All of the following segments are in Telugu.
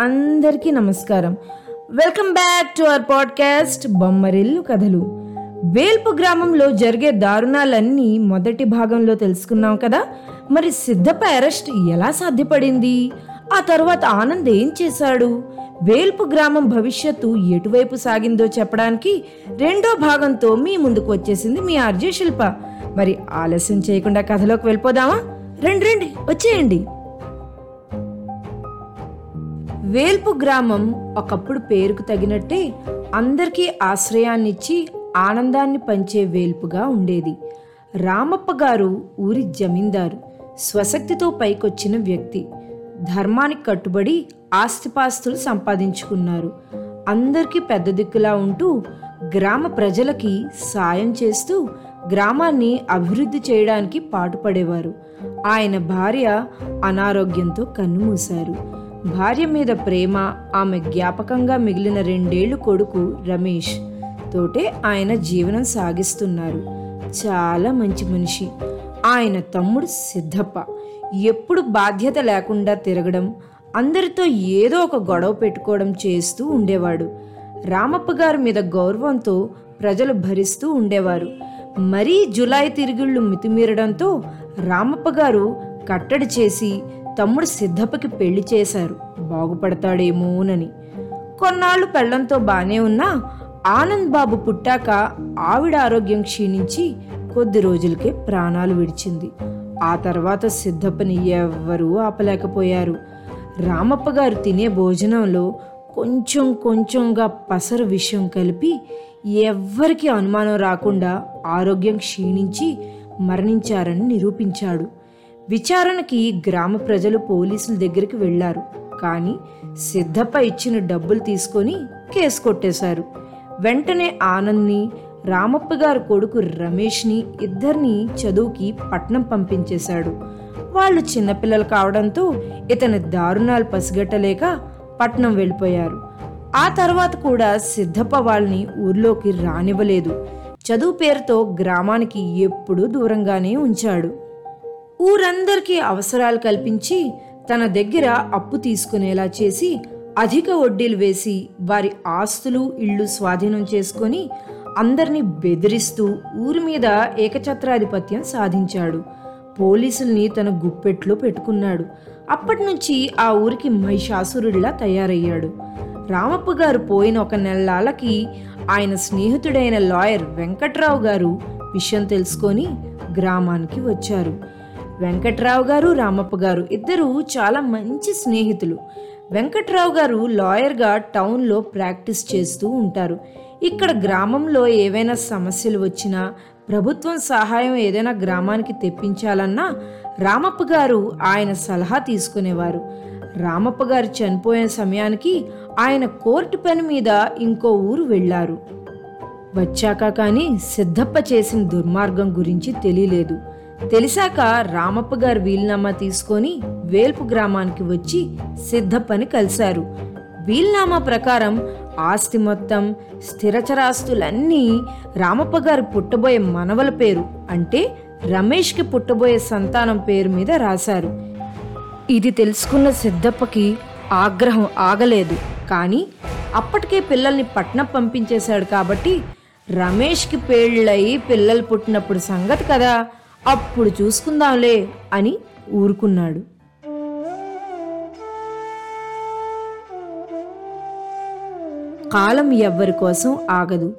అందరికీ నమస్కారం. Welcome back to our podcast Bommarillu Kathalu. వేల్పు గ్రామంలో జరిగే దారుణాలన్నీ మొదటి భాగంలో తెలుసుకున్నాం కదా? మరి సిద్ధప్ప అరెస్ట్ ఎలా సాధ్యపడింది? ఆ తర్వాత ఆనంద్ ఏం చేశాడు? వేల్పు గ్రామం భవిష్యత్తు ఎటువైపు సాగిందో చెప్పడానికి రెండో భాగంతో మీ ముందుకు వచ్చేసింది మీ ఆర్జే శిల్ప. మరి ఆలస్యం చేయకుండా కథలోకి వెళ్ళిపోదామా? రండి రండి వచ్చేయండి. వేల్పు గ్రామం ఒకప్పుడు పేరుకు తగినట్టే అందరికీ ఆశ్రయాన్నిచ్చి ఆనందాన్ని పంచే వేల్పుగా ఉండేది. రామప్ప గారు ఊరి జమీందారు స్వశక్తితో పైకొచ్చిన వ్యక్తి. ధర్మానికి కట్టుబడి ఆస్తిపాస్తులు సంపాదించుకున్నారు. అందరికీ పెద్ద దిక్కులా ఉంటూ గ్రామ ప్రజలకి సాయం చేస్తూ గ్రామాన్ని అభివృద్ధి చేయడానికి పాటుపడేవారు. ఆయన భార్య అనారోగ్యంతో కన్నుమూశారు. భార్య మీద ప్రేమ ఆమె జ్ఞాపకంగా మిగిలిన రెండేళ్ళు కొడుకు రమేష్. తోటే ఆయన జీవనం సాగిస్తున్నారు. చాలా మంచి మనిషి. ఆయన తమ్ముడు సిద్ధప్ప. ఎప్పుడు బాధ్యత లేకుండా తిరగడం అందరితో ఏదో ఒక గొడవ పెట్టుకోవడం చేస్తూ ఉండేవాడు. రామప్ప గారి మీద గౌరవంతో ప్రజలు భరిస్తూ ఉండేవారు. మరీ జులై తిరుగుళ్ళు మితిమీరడంతో రామప్ప గారు కట్టడి చేసి తమ్ముడు సిద్ధప్పకి పెళ్ళి చేశారు. బాగుపడతాడేమోనని. కొన్నాళ్ళు పెళ్ళంతో బానే ఉన్నా ఆనంద్ బాబు పుట్టాక ఆవిడ ఆరోగ్యం క్షీణించి కొద్ది రోజులకే ప్రాణాలు విడిచింది. ఆ తర్వాత సిద్ధప్పని ఎవ్వరూ ఆపలేకపోయారు. రామప్ప గారు తినే భోజనంలో కొంచెం కొంచెంగా పసరు విషయం కలిపి ఎవ్వరికీ అనుమానం రాకుండా ఆరోగ్యం క్షీణించి మరణించారని నిరూపించాడు. విచారణకి గ్రామ ప్రజలు పోలీసుల దగ్గరికి వెళ్ళారు. కానీ సిద్ధప్ప ఇచ్చిన డబ్బులు తీసుకొని కేసు కొట్టేశారు. వెంటనే ఆనంద్ని రామప్ప గారి కొడుకు రమేష్ని ఇద్దరిని చదువుకి పట్నం పంపించేశాడు. వాళ్ళు చిన్నపిల్లలు కావడంతో ఇతని దారుణాలు పసిగట్టలేక పట్నం వెళ్ళిపోయారు. ఆ తర్వాత కూడా సిద్ధప్ప వాళ్ళని ఊర్లోకి రానివ్వలేదు. చదువు పేరుతో గ్రామానికి ఎప్పుడూ దూరంగానే ఉంచాడు. ఊరందరికీ అవసరాలు కల్పించి తన దగ్గర అప్పు తీసుకునేలా చేసి అధిక వడ్డీలు వేసి వారి ఆస్తులు ఇళ్ళు స్వాధీనం చేసుకొని అందరినీ బెదిరిస్తూ ఊరి మీద ఏకఛత్రాధిపత్యం సాధించాడు. పోలీసుల్ని తన గుప్పెట్లో పెట్టుకున్నాడు. అప్పటి నుంచి ఆ ఊరికి మహిషాసురుడిలా తయారయ్యాడు. రామప్ప గారు పోయిన ఒక నెలలకి ఆయన స్నేహితుడైన లాయర్ వెంకట్రావు గారు విషయం తెలుసుకొని గ్రామానికి వచ్చారు. వెంకట్రావు గారు రామప్ప గారు ఇద్దరు చాలా మంచి స్నేహితులు. వెంకట్రావు గారు లాయర్గా టౌన్లో ప్రాక్టీస్ చేస్తూ ఉంటారు. ఇక్కడ గ్రామంలో ఏవైనా సమస్యలు వచ్చినా ప్రభుత్వం సహాయం ఏదైనా గ్రామానికి తెప్పించాలన్నా రామప్ప గారు ఆయన సలహా తీసుకునేవారు. రామప్ప గారు చనిపోయే సమయానికి ఆయన కోర్టు పని మీద ఇంకో ఊరు వెళ్ళారు వచ్చాక కానీ సిద్ధప్ప చేసిన దుర్మార్గం గురించి తెలియలేదు. తెలిసాక రామప్ప గారు వీలునామా తీసుకొని వేల్పు గ్రామానికి వచ్చి సిద్ధప్పని కలిశారు. వీలునామా ప్రకారం ఆస్తి మొత్తం స్థిరచరాస్తులన్నీ రామప్ప గారు పుట్టబోయే మనవల పేరు అంటే రమేష్కి పుట్టబోయే సంతానం పేరు మీద రాశారు. ఇది తెలుసుకున్న సిద్ధప్పకి ఆగ్రహం ఆగలేదు. కానీ అప్పటికే పిల్లల్ని పట్నం పంపించేశాడు కాబట్టి రమేష్కి పేళ్ళయి పిల్లలు పుట్టినప్పుడు సంగతి కదా. అప్పుడు చూసుకుందాంలే అని ఊరుకున్నాడు. కాలం ఎవ్వరి కోసం ఆగదు.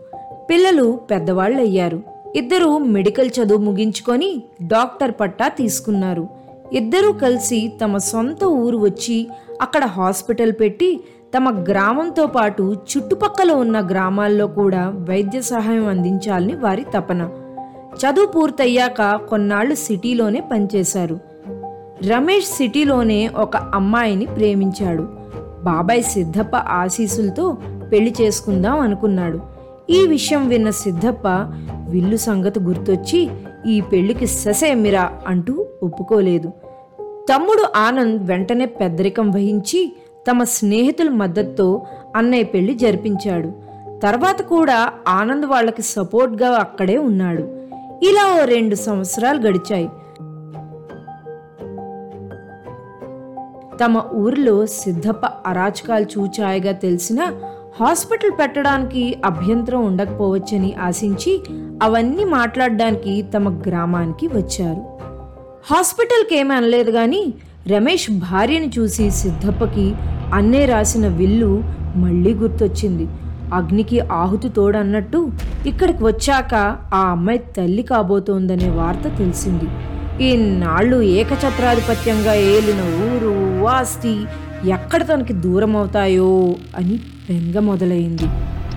పిల్లలు పెద్దవాళ్ళు అయ్యారు ఇద్దరు మెడికల్ చదువు ముగించుకొని డాక్టర్ పట్టా తీసుకున్నారు. ఇద్దరూ కలిసి తమ సొంత ఊరు వచ్చి అక్కడ హాస్పిటల్ పెట్టి తమ గ్రామంతో పాటు చుట్టుపక్కల ఉన్న గ్రామాల్లో కూడా వైద్య సహాయం అందించాలని వారి తపన. చదువు పూర్తయ్యాక కొన్నాళ్ళు సిటీలోనే పనిచేశారు. రమేష్ సిటీలోనే ఒక అమ్మాయిని ప్రేమించాడు. బాబాయ్ సిద్ధప్ప ఆశీసులతో పెళ్ళి చేసుకుందాం అనుకున్నాడు. ఈ విషయం విన్న సిద్ధప్ప విల్లు సంగతి గుర్తొచ్చి ఈ పెళ్ళికి ససేమిరా అంటూ ఒప్పుకోలేదు. తమ్ముడు ఆనంద్ వెంటనే పెద్దరికం వహించి తమ స్నేహితుల మద్దతుతో అన్నయ్య పెళ్ళి జరిపించాడు. తర్వాత కూడా ఆనంద్ వాళ్ళకి సపోర్ట్గా అక్కడే ఉన్నాడు. ఇలా ఓ రెండు సంవత్సరాలు గడిచాయి. తమ ఊరిలో సిద్ధప్ప అరాచకాలు చూచాయగా తెలిసిన హాస్పిటల్ పెట్టడానికి అభ్యంతరం ఉండకపోవచ్చని ఆశించి అవన్నీ మాట్లాడడానికి తమ గ్రామానికి వచ్చారు. హాస్పిటల్కి ఏమీ అనలేదు కానీ రమేష్ భార్యను చూసి సిద్ధప్పకి అన్నే రాసిన విల్లు మళ్ళీ గుర్తొచ్చింది. అగ్నికి ఆహుతి తోడన్నట్టు ఇక్కడికి వచ్చాక ఆ అమ్మాయి తల్లి కాబోతోందనే వార్త తెలిసింది. ఈనాళ్ళు ఏకఛత్రాధిపత్యంగా ఏలిన ఊరు ఆస్తి ఎక్కడ తనకి దూరం అవుతాయో అని బెంగ మొదలైంది.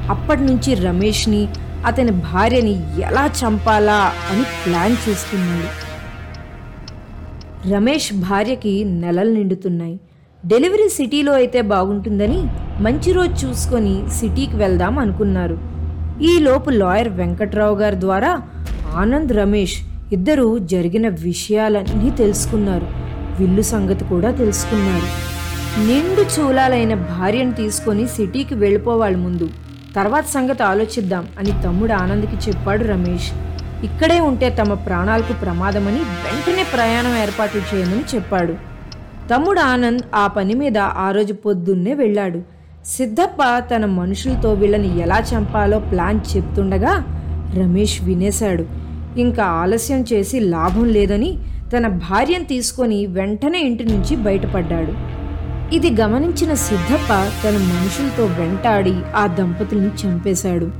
అప్పటి నుంచి రమేష్ని అతని భార్యని ఎలా చంపాలా అని ప్లాన్ చేస్తున్నాడు. రమేష్ భార్యకి నెలలు నిండుతున్నాయి. డెలివరీ సిటీలో అయితే బాగుంటుందని మంచి రోజు చూసుకొని సిటీకి వెళ్దాం అనుకున్నారు. ఈలోపు లాయర్ వెంకట్రావు గారి ద్వారా ఆనంద్ రమేష్ ఇద్దరు జరిగిన విషయాలన్నీ తెలుసుకున్నారు. విల్లు సంగతి కూడా తెలుసుకున్నారు. నిండు చూలాలైన భార్యను తీసుకొని సిటీకి వెళ్ళిపోవాలి ముందు. తర్వాత సంగతి ఆలోచిద్దాం అని తమ్ముడు ఆనంద్కి చెప్పాడు రమేష్. ఇక్కడే ఉంటే తమ ప్రాణాలకు ప్రమాదమని వెంటనే ప్రయాణం ఏర్పాటు చేయమని చెప్పాడు. తమ్ముడు ఆనంద్ ఆ పని మీద ఆ రోజు పొద్దున్నే వెళ్ళాడు. సిద్ధప్ప తన మనుషులతో వీళ్ళని ఎలా చంపాలో ప్లాన్ చెప్తుండగా రమేష్ వినేశాడు. ఇంకా ఆలస్యం చేసి లాభం లేదని తన భార్యను తీసుకొని వెంటనే ఇంటి నుంచి బయటపడ్డాడు. ఇది గమనించిన సిద్ధప్ప తన మనుషులతో వెంటాడి ఆ దంపతుల్ని చంపేశాడు.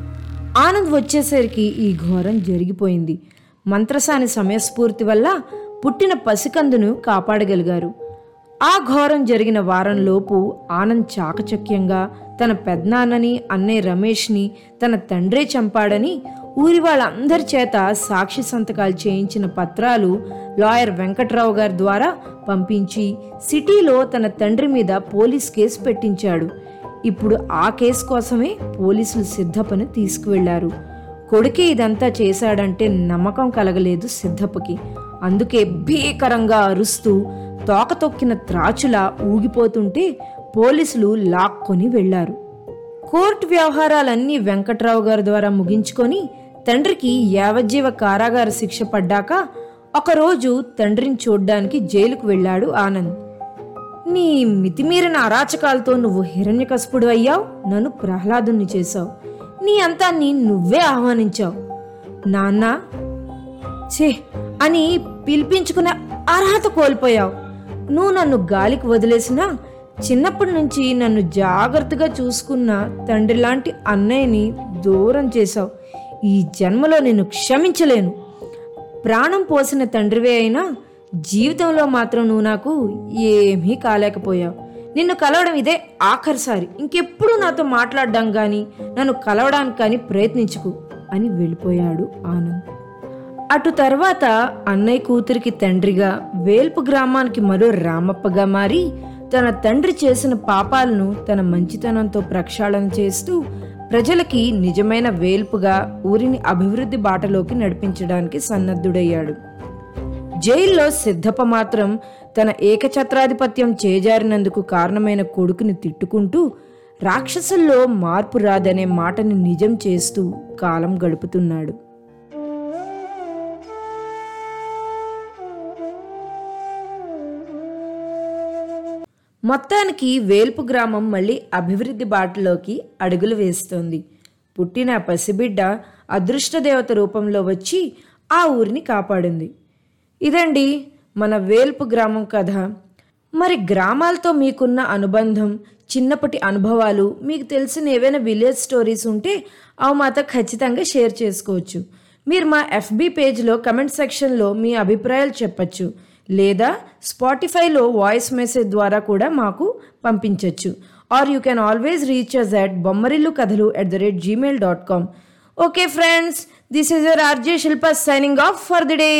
ఆనంద్ వచ్చేసరికి ఈ ఘోరం జరిగిపోయింది. మంత్రసాని సమయస్ఫూర్తి వల్ల పుట్టిన పసికందును కాపాడగలిగారు. ఆ ఘోరం జరిగిన వారంలోపు ఆనంద్ చాకచక్యంగా తన పెద్దనాన్నని అన్నయ్య రమేష్ని తన తండ్రే చంపాడని ఊరి వాళ్ళందరి చేత సాక్షి సంతకాలు చేయించిన పత్రాలు లాయర్ వెంకట్రావు గారి ద్వారా పంపించి సిటీలో తన తండ్రి మీద పోలీస్ కేసు పెట్టించాడు. ఇప్పుడు ఆ కేసు కోసమే పోలీసులు సిద్ధప్పని తీసుకువెళ్ళారు. కొడుకే ఇదంతా చేశాడంటే నమ్మకం కలగలేదు సిద్ధప్పకి. అందుకే భీకరంగా అరుస్తూ తోక తొక్కిన త్రాచులా ఊగిపోతుంటే పోలీసులు లాక్కొని వెళ్ళారు కోర్టు వ్యవహారాలన్నీ వెంకట్రావు గారి ద్వారా ముగించుకొని తండ్రికి యావజ్జీవ కారాగార శిక్ష పడ్డాక ఒకరోజు తండ్రిని చూడ్డానికి జైలుకు వెళ్ళాడు ఆనంద్. నీ మితిమీరిన అరాచకాలతో నువ్వు హిరణ్యకశపుడు అయ్యావు నన్ను ప్రహ్లాదుని చేశావు. నీ అంతాన్ని నువ్వే ఆహ్వానించావు. నాన్న ఛే అని పిలిపించుకునే అర్హత కోల్పోయావు. నువ్వు నన్ను గాలికి వదిలేసినా చిన్నప్పటి నుంచి నన్ను జాగ్రత్తగా చూసుకున్న తండ్రి లాంటి అన్నయ్యని దూరం చేశావు. ఈ జన్మలో నేను క్షమించలేను. ప్రాణం పోసిన తండ్రివే అయినా జీవితంలో మాత్రం నువ్వు నాకు ఏమీ కాలేకపోయావు. నిన్ను కలవడం ఇదే ఆఖరిసారి. ఇంకెప్పుడు నాతో మాట్లాడడం కానీ నన్ను కలవడానికి కానీ ప్రయత్నించుకు అని వెళ్ళిపోయాడు ఆనంద్. అటు తర్వాత అన్నయ్య కూతురికి తండ్రిగా వేల్పు గ్రామానికి మరో రామప్పగా మారి తన తండ్రి చేసిన పాపాలను తన మంచితనంతో ప్రక్షాళన చేస్తూ ప్రజలకి నిజమైన వేల్పుగా ఊరిని అభివృద్ధి బాటలోకి నడిపించడానికి సన్నద్ధుడయ్యాడు. జైల్లో సిద్ధప్ప మాత్రం తన ఏకఛత్రాధిపత్యం చేజారినందుకు కారణమైన కొడుకుని తిట్టుకుంటూ రాక్షసుల్లో మార్పు రాదనే మాటని నిజం చేస్తూ కాలం గడుపుతున్నాడు. మొత్తానికి వేల్పు గ్రామం మళ్ళీ అభివృద్ధి బాటలోకి అడుగులు వేస్తోంది. పుట్టిన పసిబిడ్డ అదృష్టదేవత రూపంలో వచ్చి ఆ ఊరిని కాపాడింది. ఇదండి మన వేల్పు గ్రామం కథ. మరి గ్రామాలతో మీకున్న అనుబంధం చిన్నప్పటి అనుభవాలు మీకు తెలిసిన ఏవైనా విలేజ్ స్టోరీస్ ఉంటే అవి మాతో ఖచ్చితంగా షేర్ చేసుకోవచ్చు. మీరు మా ఎఫ్బి పేజ్లో కమెంట్ సెక్షన్లో మీ అభిప్రాయాలు చెప్పచ్చు. లేదా స్పాటిఫైలో వాయిస్ మెసేజ్ ద్వారా కూడా మాకు పంపించవచ్చు or you can always reach us at Bommarillu Kathalu at the rate Gmail dot com okay friends this is your RJ Shilpa signing off for the day